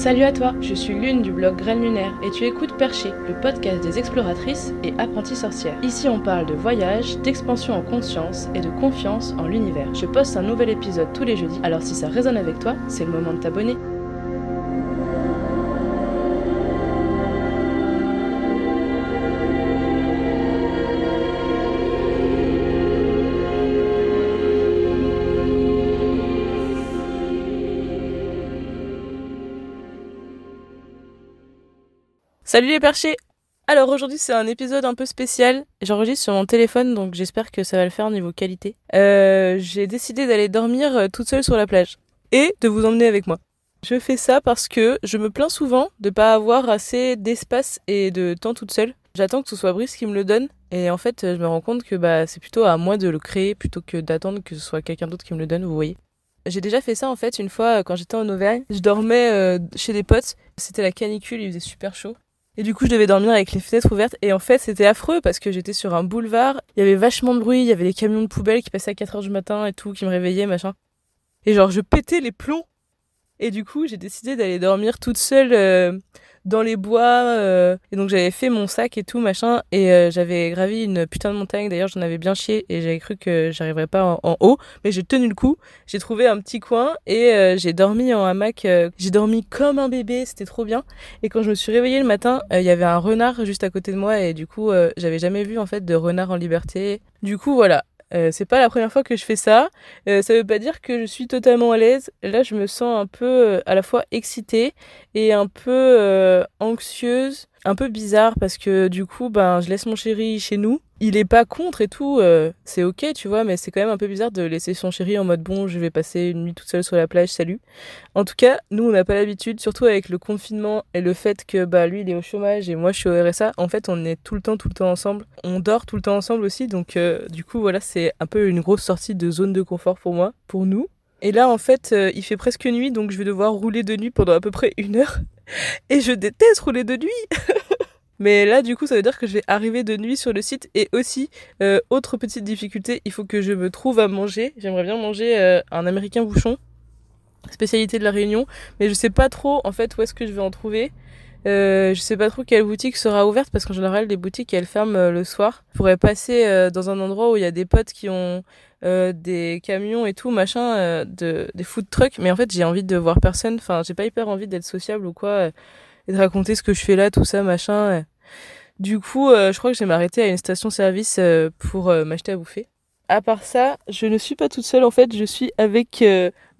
Salut à toi, je suis Lune du blog Graines Lunaire et tu écoutes Perché, le podcast des exploratrices et apprenties sorcières. Ici on parle de voyage, d'expansion en conscience et de confiance en l'univers. Je poste un nouvel épisode tous les jeudis, alors si ça résonne avec toi, c'est le moment de t'abonner. Salut les perchés Alors aujourd'hui c'est un épisode un peu spécial. J'enregistre sur mon téléphone donc j'espère que ça va le faire au niveau qualité. Euh, j'ai décidé d'aller dormir euh, toute seule sur la plage et de vous emmener avec moi. Je fais ça parce que je me plains souvent de pas avoir assez d'espace et de temps toute seule. J'attends que ce soit Brice qui me le donne et en fait je me rends compte que bah, c'est plutôt à moi de le créer plutôt que d'attendre que ce soit quelqu'un d'autre qui me le donne, vous voyez. J'ai déjà fait ça en fait une fois quand j'étais en Auvergne. Je dormais euh, chez des potes, c'était la canicule, il faisait super chaud. Et du coup, je devais dormir avec les fenêtres ouvertes. Et en fait, c'était affreux parce que j'étais sur un boulevard. Il y avait vachement de bruit. Il y avait des camions de poubelle qui passaient à 4 heures du matin et tout, qui me réveillaient, machin. Et genre, je pétais les plombs. Et du coup, j'ai décidé d'aller dormir toute seule euh, dans les bois. Euh, et donc j'avais fait mon sac et tout, machin. Et euh, j'avais gravi une putain de montagne. D'ailleurs, j'en avais bien chié et j'avais cru que j'arriverais pas en, haut. Mais j'ai tenu le coup. J'ai trouvé un petit coin et euh, j'ai dormi en hamac. j'ai dormi comme un bébé. C'était trop bien. Et quand je me suis réveillée le matin, il y avait un renard juste à côté de moi. Et du coup, j'avais jamais vu en fait de renard en liberté. Du coup, voilà. Euh, c'est pas la première fois que je fais ça. Euh, ça veut pas dire que je suis totalement à l'aise. Là, je me sens un peu euh, à la fois excitée et un peu anxieuse un peu bizarre parce que du coup, ben, je laisse mon chéri chez nous. Il est pas contre et tout, euh, c'est ok, tu vois, mais c'est quand même un peu bizarre de laisser son chéri en mode bon, je vais passer une nuit toute seule sur la plage, salut. En tout cas, nous, on n'a pas l'habitude, surtout avec le confinement et le fait que bah lui, il est au chômage et moi, je suis au RSA. En fait, on est tout le temps, tout le temps ensemble. On dort tout le temps ensemble aussi, donc euh, du coup, voilà, c'est un peu une grosse sortie de zone de confort pour moi, pour nous. Et là, en fait, euh, il fait presque nuit, donc je vais devoir rouler de nuit pendant à peu près une heure. Et je déteste rouler de nuit. Mais là, du coup, ça veut dire que je vais arriver de nuit sur le site. Et aussi, euh, autre petite difficulté, il faut que je me trouve à manger. J'aimerais bien manger euh, un américain bouchon, spécialité de la Réunion. Mais je sais pas trop, en fait, où est-ce que je vais en trouver. Euh, je sais pas trop quelle boutique sera ouverte parce qu'en général les boutiques elles ferment euh, le soir. Je pourrais passer dans un endroit où il y a des potes qui ont des camions et tout machin, de, des food trucks. Mais en fait j'ai envie de voir personne. Enfin j'ai pas hyper envie d'être sociable ou quoi et de raconter ce que je fais là, tout ça machin. Du coup, euh, je crois que je vais m'arrêter à une station-service euh, pour euh, m'acheter à bouffer. À part ça, je ne suis pas toute seule en fait, je suis avec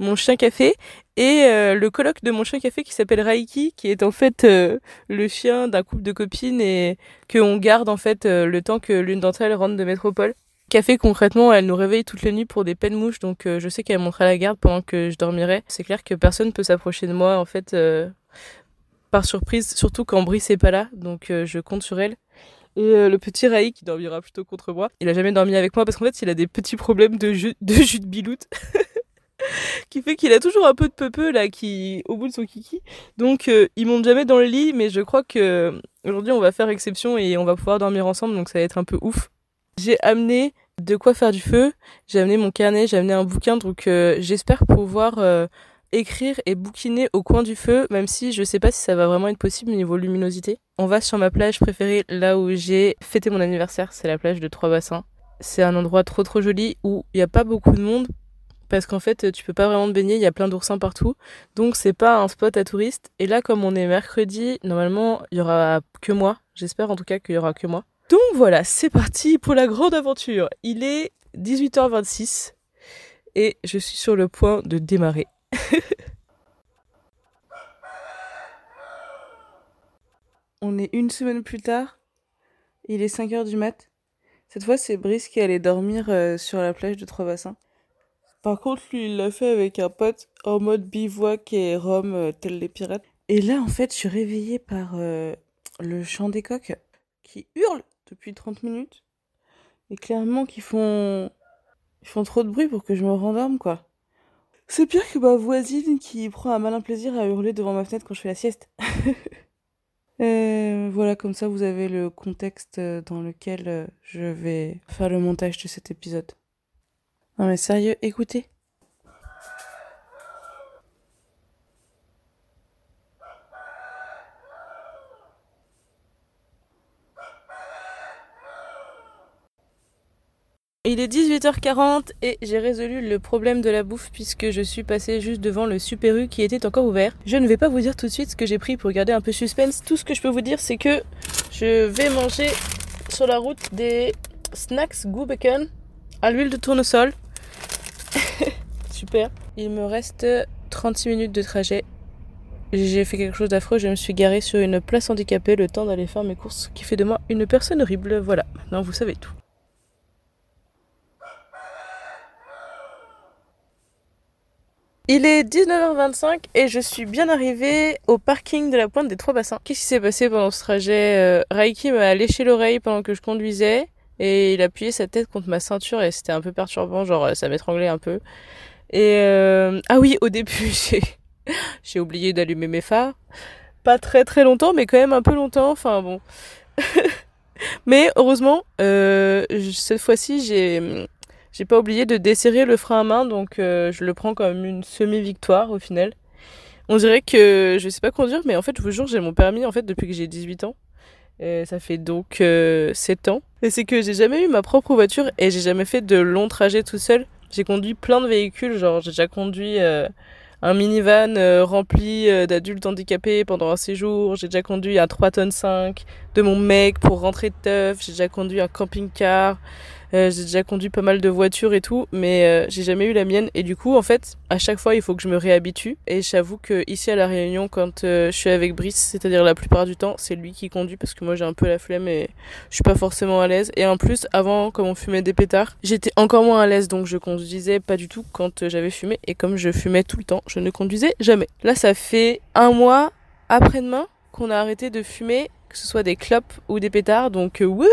mon chien café et le coloc de mon chien café qui s'appelle Raiki, qui est en fait le chien d'un couple de copines et que on garde en fait le temps que l'une d'entre elles rentre de métropole. Café concrètement, elle nous réveille toutes les nuits pour des peines mouches, donc je sais qu'elle montrait la garde pendant que je dormirai. C'est clair que personne peut s'approcher de moi en fait par surprise, surtout quand Brice n'est pas là, donc euh, je compte sur elle. Et euh, le petit Rai qui dormira plutôt contre moi. Il a jamais dormi avec moi parce qu'en fait il a des petits problèmes de jus de, jus de biloute. qui fait qu'il a toujours un peu de peu là qui au bout de son kiki. Donc euh, il monte jamais dans le lit mais je crois que aujourd'hui on va faire exception et on va pouvoir dormir ensemble donc ça va être un peu ouf. J'ai amené de quoi faire du feu, j'ai amené mon carnet, j'ai amené un bouquin donc j'espère pouvoir écrire et bouquiner au coin du feu, même si je sais pas si ça va vraiment être possible au niveau luminosité. On va sur ma plage préférée, là où j'ai fêté mon anniversaire, c'est la plage de Trois-Bassins. C'est un endroit trop trop joli où il n'y a pas beaucoup de monde parce qu'en fait tu peux pas vraiment te baigner, il y a plein d'oursins partout. Donc c'est pas un spot à touristes. Et là comme on est mercredi, normalement il y aura que moi. J'espère en tout cas qu'il y aura que moi. Donc voilà, c'est parti pour la grande aventure. Il est 18h26 et je suis sur le point de démarrer. On est une semaine plus tard. Il est 5 heures du mat. Cette fois, c'est Brice qui allait dormir euh, sur la plage de Trois-Bassins. Par contre, lui, il l'a fait avec un pote en mode bivouac et rhum, euh, tel les pirates. Et là, en fait, je suis réveillée par euh, le chant des coqs qui hurlent depuis 30 minutes. Et clairement, qui font... Ils font trop de bruit pour que je me rendorme, quoi. C'est pire que ma voisine qui prend un malin plaisir à hurler devant ma fenêtre quand je fais la sieste. Et voilà, comme ça vous avez le contexte dans lequel euh, je vais faire le montage de cet épisode. Non mais sérieux, écoutez. Il est 18h40 et j'ai résolu le problème de la bouffe puisque je suis passée juste devant le Super qui était encore ouvert. Je ne vais pas vous dire tout de suite ce que j'ai pris pour garder un peu suspense. Tout ce que je peux vous dire c'est que je vais manger sur la route des snacks goût bacon à l'huile de tournesol. Super. Il me reste 36 minutes de trajet. J'ai fait quelque chose d'affreux, je me suis garée sur une place handicapée le temps d'aller faire mes courses, qui fait de moi une personne horrible. Voilà, maintenant vous savez tout. Il est 19h25 et je suis bien arrivée au parking de la pointe des Trois Bassins. Qu'est-ce qui s'est passé pendant ce trajet euh, Raiki m'a léché l'oreille pendant que je conduisais et il appuyait sa tête contre ma ceinture et c'était un peu perturbant, genre ça m'étranglait un peu. Et euh, ah oui, au début j'ai j'ai oublié d'allumer mes phares. Pas très très longtemps, mais quand même un peu longtemps. Enfin bon. mais heureusement, euh, cette fois-ci j'ai j'ai pas oublié de desserrer le frein à main, donc euh, je le prends comme une semi-victoire au final. On dirait que je sais pas conduire, mais en fait, je vous jure, j'ai mon permis en fait depuis que j'ai 18 ans. Ça fait donc 7 euh, ans. Et c'est que j'ai jamais eu ma propre voiture et j'ai jamais fait de longs trajets tout seul. J'ai conduit plein de véhicules, genre j'ai déjà conduit euh, un minivan rempli d'adultes handicapés pendant un séjour, j'ai déjà conduit un 3 tonnes 5 de mon mec pour rentrer de teuf, j'ai déjà conduit un camping-car, euh, j'ai déjà conduit pas mal de voitures et tout, mais euh, j'ai jamais eu la mienne. Et du coup, en fait, à chaque fois, il faut que je me réhabitue. Et j'avoue que ici à la Réunion, quand euh, je suis avec Brice, c'est-à-dire la plupart du temps, c'est lui qui conduit parce que moi j'ai un peu la flemme et je suis pas forcément à l'aise. Et en plus, avant, comme on fumait des pétards, j'étais encore moins à l'aise, donc je conduisais pas du tout quand j'avais fumé. Et comme je fumais tout le temps, je ne conduisais jamais. Là, ça fait un mois après-demain qu'on a arrêté de fumer que ce soit des clopes ou des pétards. Donc, euh, wouh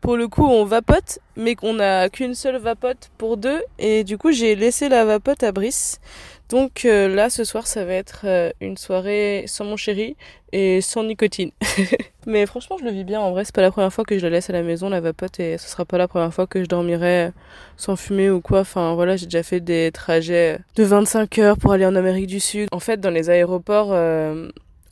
Pour le coup, on vapote, mais qu'on n'a qu'une seule vapote pour deux. Et du coup, j'ai laissé la vapote à Brice. Donc euh, là, ce soir, ça va être euh, une soirée sans mon chéri et sans nicotine. mais franchement, je le vis bien. En vrai, c'est pas la première fois que je la laisse à la maison, la vapote, et ce sera pas la première fois que je dormirai sans fumer ou quoi. Enfin, voilà, j'ai déjà fait des trajets de 25 heures pour aller en Amérique du Sud. En fait, dans les aéroports,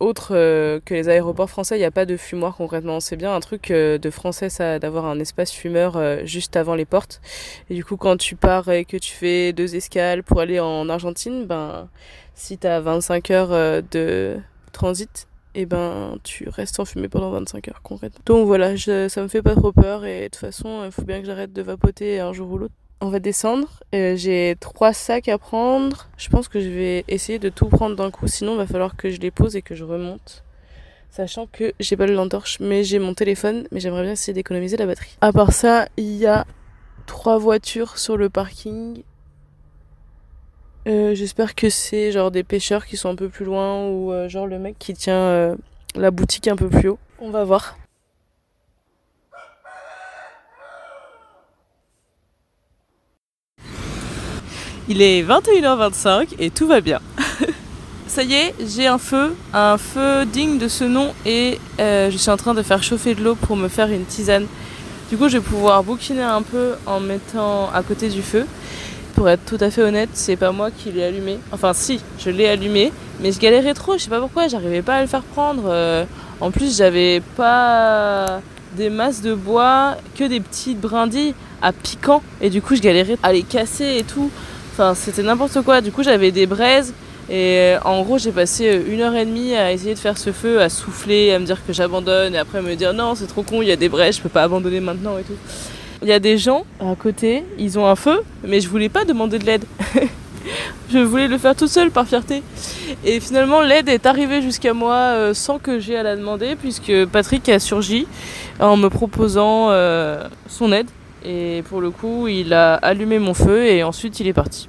autre euh, que les aéroports français, il n'y a pas de fumoir concrètement. C'est bien un truc euh, de français, ça, d'avoir un espace fumeur euh, juste avant les portes. Et du coup, quand tu pars et que tu fais deux escales pour aller en Argentine, ben, si tu as 25 heures de transit, et eh ben, tu restes en fumée pendant 25 heures concrètement. Donc voilà, ça me fait pas trop peur et de toute façon, il faut bien que j'arrête de vapoter un jour ou l'autre. On va descendre. Euh, j'ai trois sacs à prendre. Je pense que je vais essayer de tout prendre d'un coup. Sinon, il va falloir que je les pose et que je remonte. Sachant que j'ai pas le lampe mais j'ai mon téléphone. Mais j'aimerais bien essayer d'économiser la batterie. À part ça, il y a trois voitures sur le parking. Euh, j'espère que c'est genre des pêcheurs qui sont un peu plus loin ou euh, genre le mec qui tient la boutique un peu plus haut. On va voir. Il est 21h25 et tout va bien. Ça y est, j'ai un feu, un feu digne de ce nom et euh, je suis en train de faire chauffer de l'eau pour me faire une tisane. Du coup, je vais pouvoir bouquiner un peu en mettant à côté du feu. Pour être tout à fait honnête, c'est pas moi qui l'ai allumé. Enfin, si, je l'ai allumé, mais je galérais trop, je sais pas pourquoi, j'arrivais pas à le faire prendre. Euh, en plus, j'avais pas des masses de bois, que des petites brindilles à piquant, et du coup, je galérais à les casser et tout. Enfin, c'était n'importe quoi. Du coup, j'avais des braises. Et euh, en gros, j'ai passé euh, une heure et demie à essayer de faire ce feu, à souffler, à me dire que j'abandonne, et après me dire non, c'est trop con, il y a des braises, je peux pas abandonner maintenant et tout. Il y a des gens à côté, ils ont un feu, mais je voulais pas demander de l'aide. je voulais le faire tout seul par fierté. Et finalement, l'aide est arrivée jusqu'à moi euh, sans que j'ai à la demander, puisque Patrick a surgi en me proposant son aide. Et pour le coup, il a allumé mon feu et ensuite il est parti.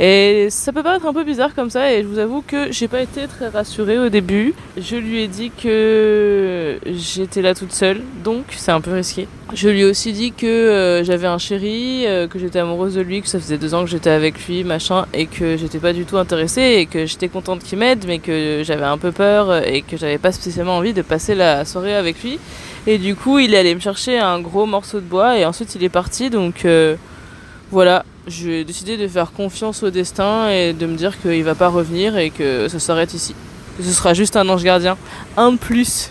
Et ça peut paraître un peu bizarre comme ça et je vous avoue que j'ai pas été très rassurée au début. Je lui ai dit que j'étais là toute seule, donc c'est un peu risqué. Je lui ai aussi dit que euh, j'avais un chéri, euh, que j'étais amoureuse de lui, que ça faisait deux ans que j'étais avec lui, machin, et que j'étais pas du tout intéressée et que j'étais contente qu'il m'aide, mais que j'avais un peu peur et que j'avais pas spécialement envie de passer la soirée avec lui. Et du coup, il est allé me chercher un gros morceau de bois et ensuite il est parti, donc euh, voilà, j'ai décidé de faire confiance au destin et de me dire qu'il va pas revenir et que ça s'arrête ici. Ce sera juste un ange gardien. Un de plus.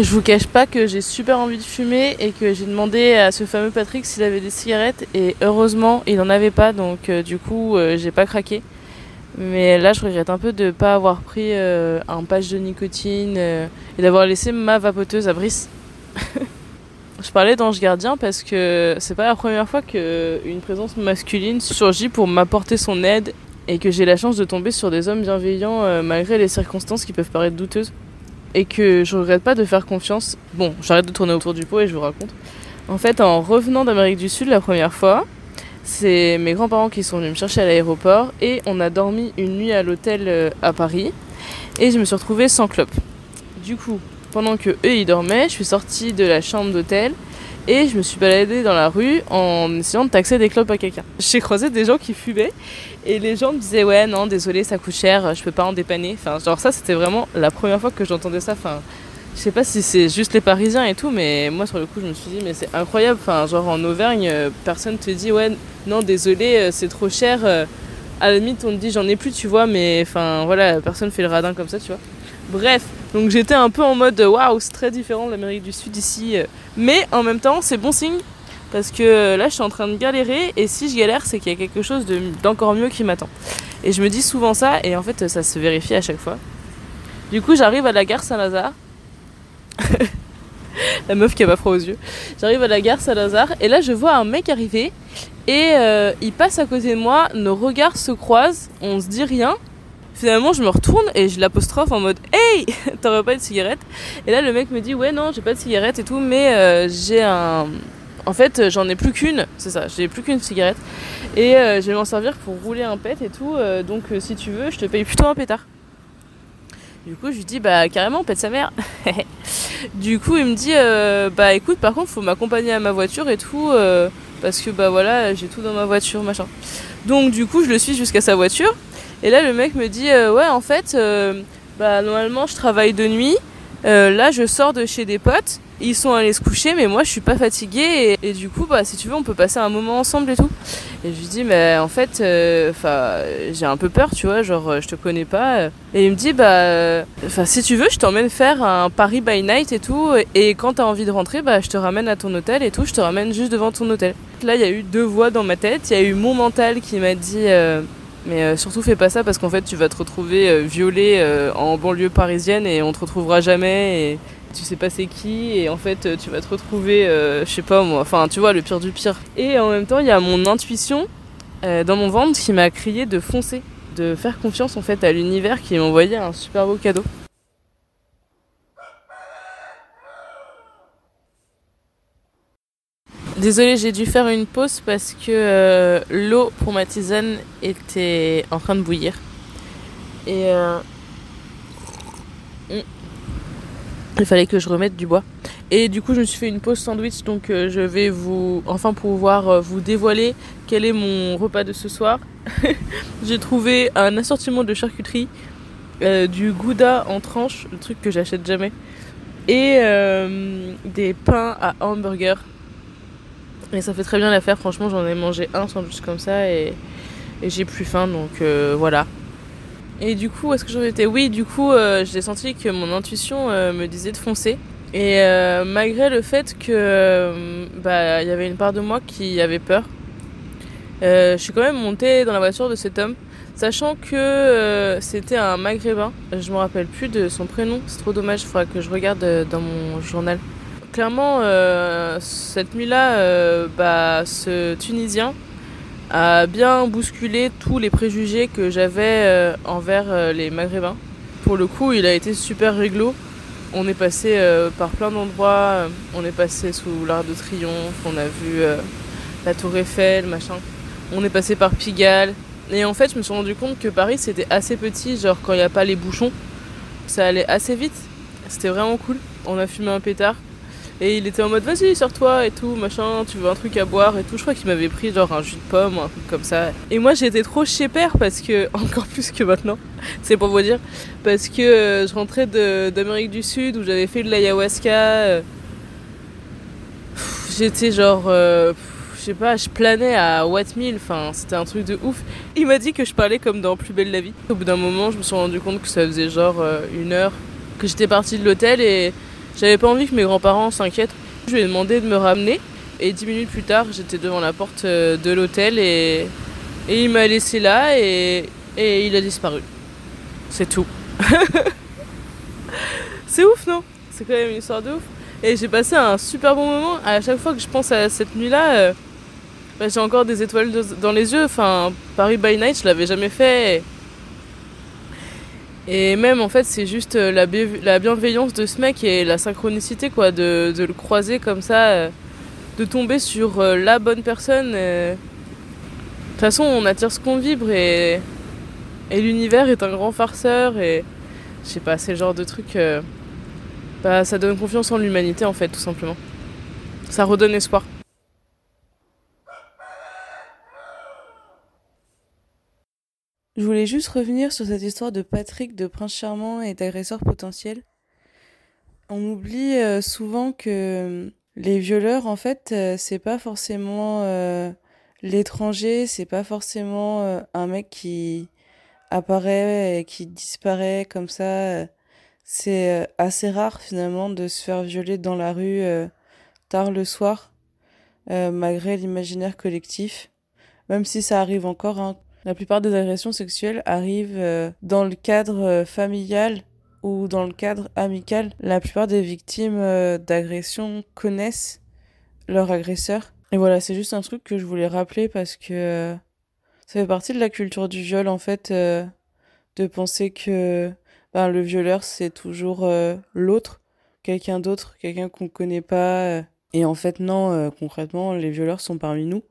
Je vous cache pas que j'ai super envie de fumer et que j'ai demandé à ce fameux Patrick s'il avait des cigarettes et heureusement il n'en avait pas donc euh, du coup euh, j'ai pas craqué. Mais là je regrette un peu de pas avoir pris euh, un patch de nicotine et d'avoir laissé ma vapoteuse à Brice. je parlais d'ange gardien parce que c'est pas la première fois qu'une présence masculine surgit pour m'apporter son aide et que j'ai la chance de tomber sur des hommes bienveillants malgré les circonstances qui peuvent paraître douteuses et que je regrette pas de faire confiance. Bon, j'arrête de tourner autour du pot et je vous raconte. En fait, en revenant d'Amérique du Sud la première fois, c'est mes grands-parents qui sont venus me chercher à l'aéroport et on a dormi une nuit à l'hôtel euh, à Paris et je me suis retrouvée sans clope. Du coup, pendant que eux ils dormaient, je suis sortie de la chambre d'hôtel et je me suis baladée dans la rue en essayant de taxer des clopes à quelqu'un. J'ai croisé des gens qui fumaient et les gens me disaient ouais non désolé ça coûte cher, je peux pas en dépanner. Enfin genre ça c'était vraiment la première fois que j'entendais ça. Je sais pas si c'est juste les Parisiens et tout, mais moi sur le coup je me suis dit mais c'est incroyable. Enfin genre en Auvergne euh, personne te dit ouais non désolé euh, c'est trop cher. Euh, à la limite on te dit j'en ai plus tu vois mais enfin voilà personne fait le radin comme ça tu vois. Bref, donc j'étais un peu en mode waouh, c'est très différent de l'Amérique du Sud ici. Mais en même temps, c'est bon signe parce que là, je suis en train de galérer et si je galère, c'est qu'il y a quelque chose d'encore mieux qui m'attend. Et je me dis souvent ça et en fait, ça se vérifie à chaque fois. Du coup, j'arrive à la gare Saint-Lazare. la meuf qui a pas froid aux yeux. J'arrive à la gare Saint-Lazare et là, je vois un mec arriver et euh, il passe à côté de moi. Nos regards se croisent, on se dit rien Finalement, je me retourne et je l'apostrophe en mode Hey, t'aurais pas de cigarette? Et là, le mec me dit Ouais, non, j'ai pas de cigarette et tout, mais euh, j'ai un. En fait, j'en ai plus qu'une, c'est ça, j'ai plus qu'une cigarette. Et euh, je vais m'en servir pour rouler un pet et tout, donc si tu veux, je te paye plutôt un pétard. Du coup, je lui dis Bah, carrément, pète sa mère. du coup, il me dit Bah, écoute, par contre, faut m'accompagner à ma voiture et tout, parce que bah voilà, j'ai tout dans ma voiture, machin. Donc, du coup, je le suis jusqu'à sa voiture. Et là, le mec me dit euh, Ouais, en fait, euh, bah, normalement, je travaille de nuit. Euh, là, je sors de chez des potes. Ils sont allés se coucher, mais moi, je suis pas fatiguée. Et, du coup, bah, si tu veux, on peut passer un moment ensemble et tout. Et je lui dis Mais en fait, enfin j'ai un peu peur, tu vois, genre, je te connais pas. Et il me dit Bah, enfin si tu veux, je t'emmène faire un Paris by night et tout. Et quand t'as envie de rentrer, bah, je te ramène à ton hôtel et tout. Je te ramène juste devant ton hôtel. Là, il y a eu deux voix dans ma tête. Il y a eu mon mental qui m'a dit mais euh, surtout fais pas ça parce qu'en fait tu vas te retrouver euh, violé euh, en banlieue parisienne et on te retrouvera jamais tu sais pas c'est qui et en fait tu vas te retrouver je sais pas moi enfin tu vois le pire du pire et en même temps il y a mon intuition dans mon ventre qui m'a crié de foncer de faire confiance en fait à l'univers qui m'a envoyé un super beau cadeau Désolée, j'ai dû faire une pause parce que euh, l'eau pour ma tisane était en train de bouillir. Et euh, hmm, il fallait que je remette du bois. Et du coup, je me suis fait une pause sandwich, donc euh, je vais vous enfin pouvoir vous dévoiler quel est mon repas de ce soir. j'ai trouvé un assortiment de charcuterie, du gouda en tranches, le truc que j'achète jamais, et des pains à hamburger et ça fait très bien l'affaire, franchement j'en ai mangé un sandwich comme ça et, j'ai plus faim donc euh, voilà. Et du coup, est-ce que j'en étais? Oui, du coup, euh, j'ai senti que mon intuition euh, me disait de foncer. Et malgré le fait que bah y avait une part de moi qui avait peur, je suis quand même montée dans la voiture de cet homme, sachant que c'était un maghrébin. Je me rappelle plus de son prénom, c'est trop dommage, il faudra que je regarde dans mon journal clairement, euh, cette nuit-là, euh, bah, ce Tunisien a bien bousculé tous les préjugés que j'avais euh, envers les Maghrébins. Pour le coup, il a été super réglo. On est passé par plein d'endroits. On est passé sous l'Arc de Triomphe. On a vu la Tour Eiffel, machin. On est passé par Pigalle. Et en fait, je me suis rendu compte que Paris, c'était assez petit. Genre, quand il n'y a pas les bouchons, ça allait assez vite. C'était vraiment cool. On a fumé un pétard. Et il était en mode vas-y, sors-toi et tout, machin, tu veux un truc à boire et tout. Je crois qu'il m'avait pris genre un jus de pomme un truc comme ça. Et moi j'étais trop chez père parce que, encore plus que maintenant, c'est pour vous dire, parce que euh, je rentrais d'Amérique du Sud où j'avais fait de l'ayahuasca. Euh, j'étais genre. Euh, je sais pas, je planais à Wattmill, enfin c'était un truc de ouf. Il m'a dit que je parlais comme dans Plus belle la vie. Au bout d'un moment, je me suis rendu compte que ça faisait genre une heure que j'étais partie de l'hôtel et J'avais pas envie que mes grands-parents s'inquiètent. Je lui ai demandé de me ramener. Et dix minutes plus tard, j'étais devant la porte euh, de l'hôtel et, et il m'a laissé là et, et il a disparu. C'est tout. c'est ouf, non? C'est quand même une histoire de ouf. Et j'ai passé un super bon moment. À chaque fois que je pense à cette nuit-là, euh, bah, j'ai encore des étoiles dans les yeux. Enfin, Paris by Night, je l'avais jamais fait. Même en fait, c'est juste euh, la, la, bienveillance de ce mec et la synchronicité, quoi, de, le croiser comme ça, euh, de tomber sur la bonne personne. De toute façon, on attire ce qu'on vibre et, et l'univers est un grand farceur et je sais pas, c'est le genre de truc. Bah, ça donne confiance en l'humanité en fait, tout simplement. Ça redonne espoir. Je voulais juste revenir sur cette histoire de Patrick, de prince charmant et d'agresseur potentiel. On oublie euh, souvent que euh, les violeurs, en fait, euh, c'est pas forcément l'étranger, c'est pas forcément un mec qui apparaît et qui disparaît comme ça c'est assez rare finalement de se faire violer dans la rue tard le soir, malgré l'imaginaire collectif. Même si ça arrive encore, hein. La plupart des agressions sexuelles arrivent dans le cadre familial ou dans le cadre amical. La plupart des victimes d'agressions connaissent leur agresseur. Et voilà, c'est juste un truc que je voulais rappeler parce que ça fait partie de la culture du viol en fait, de penser que ben, le violeur, c'est toujours euh, l'autre, quelqu'un d'autre, quelqu'un qu'on connaît pas. Euh. Et en fait, non, euh, concrètement, les violeurs sont parmi nous.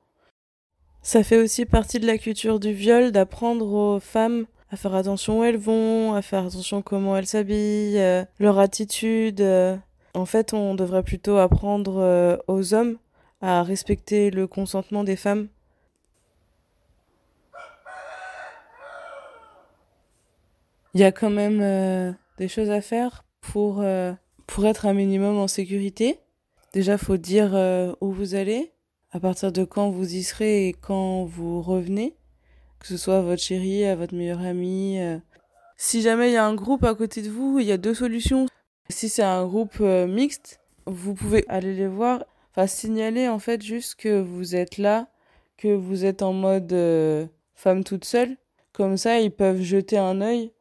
Ça fait aussi partie de la culture du viol d'apprendre aux femmes à faire attention où elles vont, à faire attention comment elles s'habillent, leur attitude. En fait, on devrait plutôt apprendre aux hommes à respecter le consentement des femmes il y a quand même euh, des choses à faire pour, euh, pour être un minimum en sécurité. Déjà, faut dire euh, où vous allez, à partir de quand vous y serez et quand vous revenez, que ce soit à votre chérie, à votre meilleure amie. Si jamais il y a un groupe à côté de vous, il y a deux solutions. Si c'est un groupe mixte, vous pouvez aller les voir, enfin signaler en fait juste que vous êtes là, que vous êtes en mode femme toute seule. Comme ça, ils peuvent jeter un œil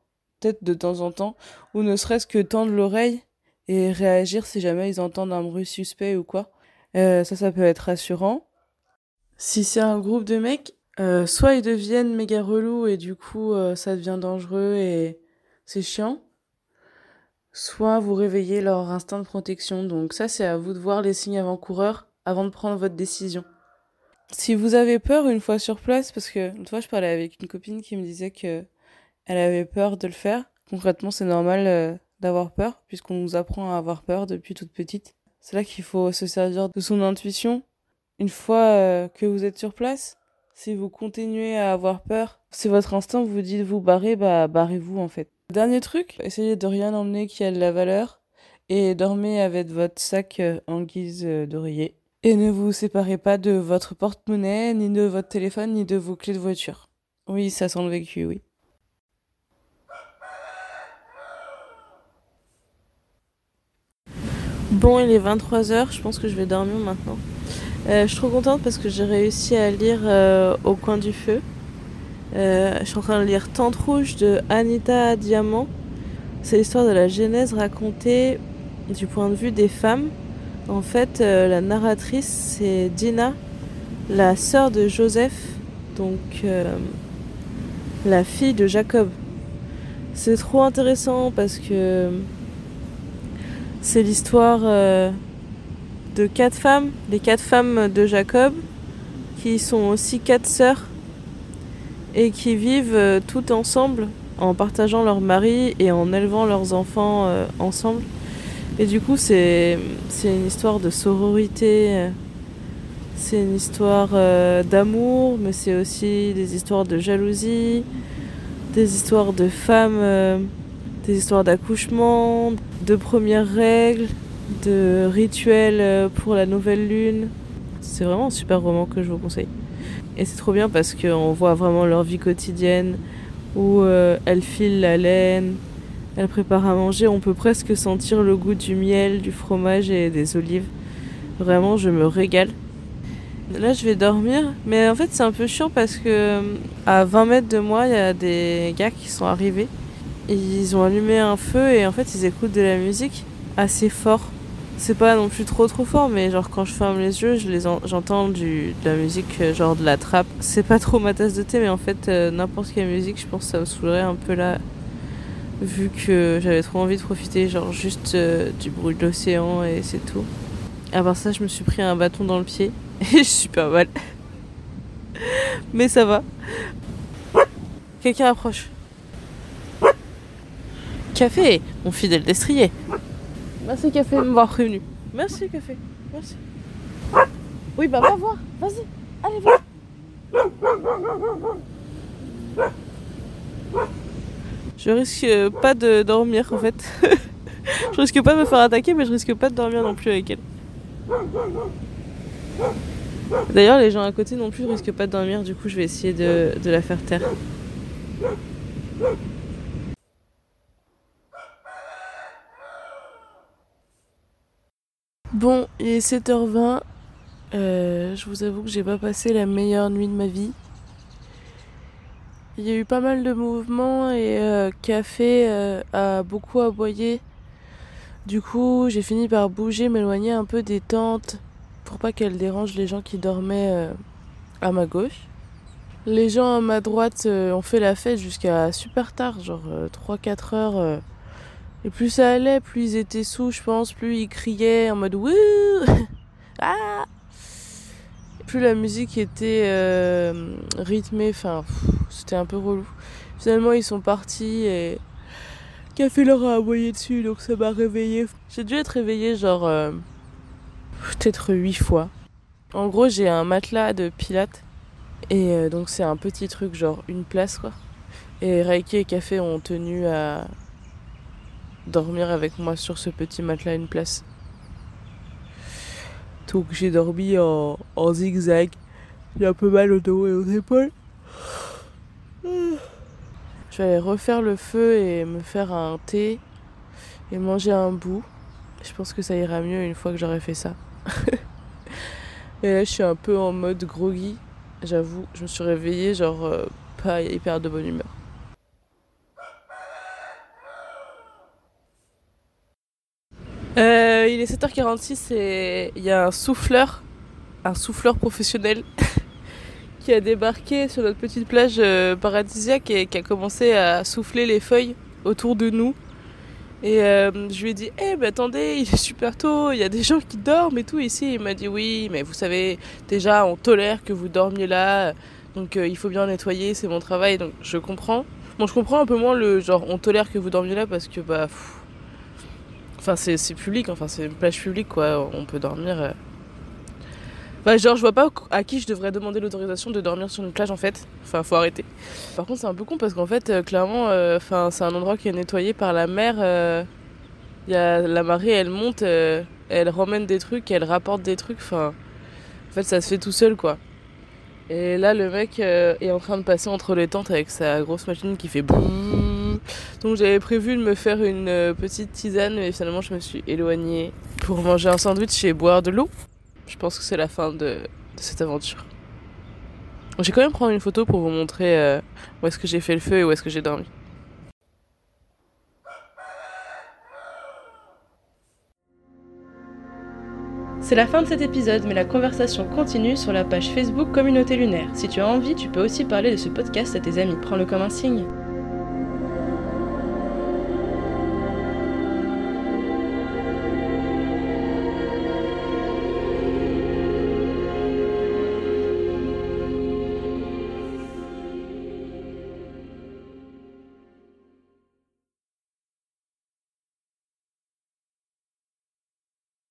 peut-être de temps en temps, ou ne serait-ce que tendre l'oreille et réagir si jamais ils entendent un bruit suspect ou quoi. Euh, ça, ça peut être rassurant. Si c'est un groupe de mecs, euh, soit ils deviennent méga relous et du coup euh, ça devient dangereux et c'est chiant, soit vous réveillez leur instinct de protection. Donc ça, c'est à vous de voir les signes avant-coureurs avant de prendre votre décision. Si vous avez peur une fois sur place, parce que une fois je parlais avec une copine qui me disait que elle avait peur de le faire. Concrètement, c'est normal euh, d'avoir peur, puisqu'on nous apprend à avoir peur depuis toute petite. C'est là qu'il faut se servir de son intuition. Une fois euh, que vous êtes sur place, si vous continuez à avoir peur, si votre instinct vous dit de vous barrer, bah barrez-vous en fait. Dernier truc, essayez de rien emmener qui a de la valeur et dormez avec votre sac euh, en guise d'oreiller. Et ne vous séparez pas de votre porte-monnaie, ni de votre téléphone, ni de vos clés de voiture. Oui, ça sent le vécu, oui. Bon, il est 23h, je pense que je vais dormir maintenant. Euh, je suis trop contente parce que j'ai réussi à lire euh, Au coin du feu. Euh, je suis en train de lire Tente rouge de Anita Diamant. C'est l'histoire de la Genèse racontée du point de vue des femmes. En fait, la narratrice, c'est Dina, la sœur de Joseph, donc la fille de Jacob. C'est trop intéressant parce que c'est l'histoire euh, de quatre femmes, les quatre femmes de Jacob, qui sont aussi quatre sœurs et qui vivent euh, toutes ensemble en partageant leur mari et en élevant leurs enfants euh, ensemble. Et du coup, c'est une histoire de sororité, c'est une histoire d'amour, mais c'est aussi des histoires de jalousie, des histoires de femmes des histoires d'accouchement, de premières règles, de rituels euh, pour la nouvelle lune. C'est vraiment un super roman que je vous conseille. Et c'est trop bien parce qu'on voit vraiment leur vie quotidienne, où euh, elles filent la laine, Elle prépare à manger, on peut presque sentir le goût du miel, du fromage et des olives. Vraiment, je me régale. Là, je vais dormir, mais en fait, c'est un peu chiant parce que à 20 mètres de moi, il y a des gars qui sont arrivés. Ils ont allumé un feu et en fait, ils écoutent de la musique assez fort. C'est pas non plus trop trop fort, mais genre quand je ferme les yeux, j'entends du de la musique euh, genre de la trappe. C'est pas trop ma tasse de thé, mais en fait, euh, n'importe quelle musique, je pense que ça me saoulerait un peu là vu que j'avais trop envie de profiter genre juste euh, du bruit de l'océan et c'est tout. À part ça, je me suis pris un bâton dans le pied et je suis pas mal. Mais ça va. Quelqu'un approche. Café, mon fidèle destrier. Merci Café de m'avoir prévenu. Merci Café. Merci. Oui, bah va voir. Vas-y. Allez, va. Je risque pas de dormir en fait. je risque pas de me faire attaquer, mais je risque pas de dormir non plus avec elle. D'ailleurs, les gens à côté non plus risquent pas de dormir, du coup, je vais essayer de, de la faire taire. Bon, il est 7h20. Euh, je vous avoue que j'ai pas passé la meilleure nuit de ma vie. Il y a eu pas mal de mouvements et euh, Café euh, a beaucoup aboyé. Du coup, j'ai fini par bouger, m'éloigner un peu des tentes pour pas qu'elle dérange les gens qui dormaient euh, à ma gauche. Les gens à ma droite euh, ont fait la fête jusqu'à super tard, genre 3-4 euh, heures. Et plus ça allait, plus ils étaient sous, je pense, plus ils criaient en mode wouh ah Plus la musique était rythmée, enfin, c'était un peu relou. Finalement, ils sont partis et Café leur a aboyé dessus, donc ça m'a réveillé. J'ai dû être réveillée genre peut-être huit fois. En gros, j'ai un matelas de pilates et euh, donc c'est un petit truc genre une place quoi. Et Reiki et Café ont tenu à dormir avec moi sur ce petit matelas une place. Donc j'ai dormi en, zigzag. J'ai un peu mal au dos et aux épaules. Je vais aller refaire le feu et me faire un thé et manger un bout. Je pense que ça ira mieux une fois que j'aurai fait ça. et là, je suis un peu en mode groggy. J'avoue, je me suis réveillée, genre, euh, pas hyper de bonne humeur. Euh, il est 7h46 et il y a un souffleur, un souffleur professionnel qui a débarqué sur notre petite plage euh, paradisiaque et qui a commencé à souffler les feuilles autour de nous et euh, je lui ai dit, eh mais attendez, il est super tôt, il y a des gens qui dorment et tout ici. Il m'a dit, oui, mais vous savez, déjà, on tolère que vous dormiez là, donc euh, il faut bien nettoyer, c'est mon travail, donc je comprends. Bon, je comprends un peu moins le genre, on tolère que vous dormiez là parce que, bah, enfin, c'est public, enfin, c'est une plage publique, quoi, on peut dormir. Euh, bah, genre, je vois pas à qui je devrais demander l'autorisation de dormir sur une plage en fait. Enfin, faut arrêter. Par contre, c'est un peu con parce qu'en fait, euh, clairement, euh, enfin, c'est un endroit qui est nettoyé par la mer. Euh, y a, la marée, elle monte, elle ramène des trucs, elle rapporte des trucs. Enfin, en fait, ça se fait tout seul quoi. Et là, le mec est en train de passer entre les tentes avec sa grosse machine qui fait Donc j'avais prévu de me faire une petite tisane, mais finalement je me suis éloignée pour manger un sandwich et boire de l'eau je pense que c'est la fin de, cette aventure. J'ai quand même prendre une photo pour vous montrer euh, où est-ce que j'ai fait le feu et où est-ce que j'ai dormi. C'est la fin de cet épisode, mais la conversation continue sur la page Facebook Communauté Lunaire. Si tu as envie, tu peux aussi parler de ce podcast à tes amis. Prends-le comme un signe.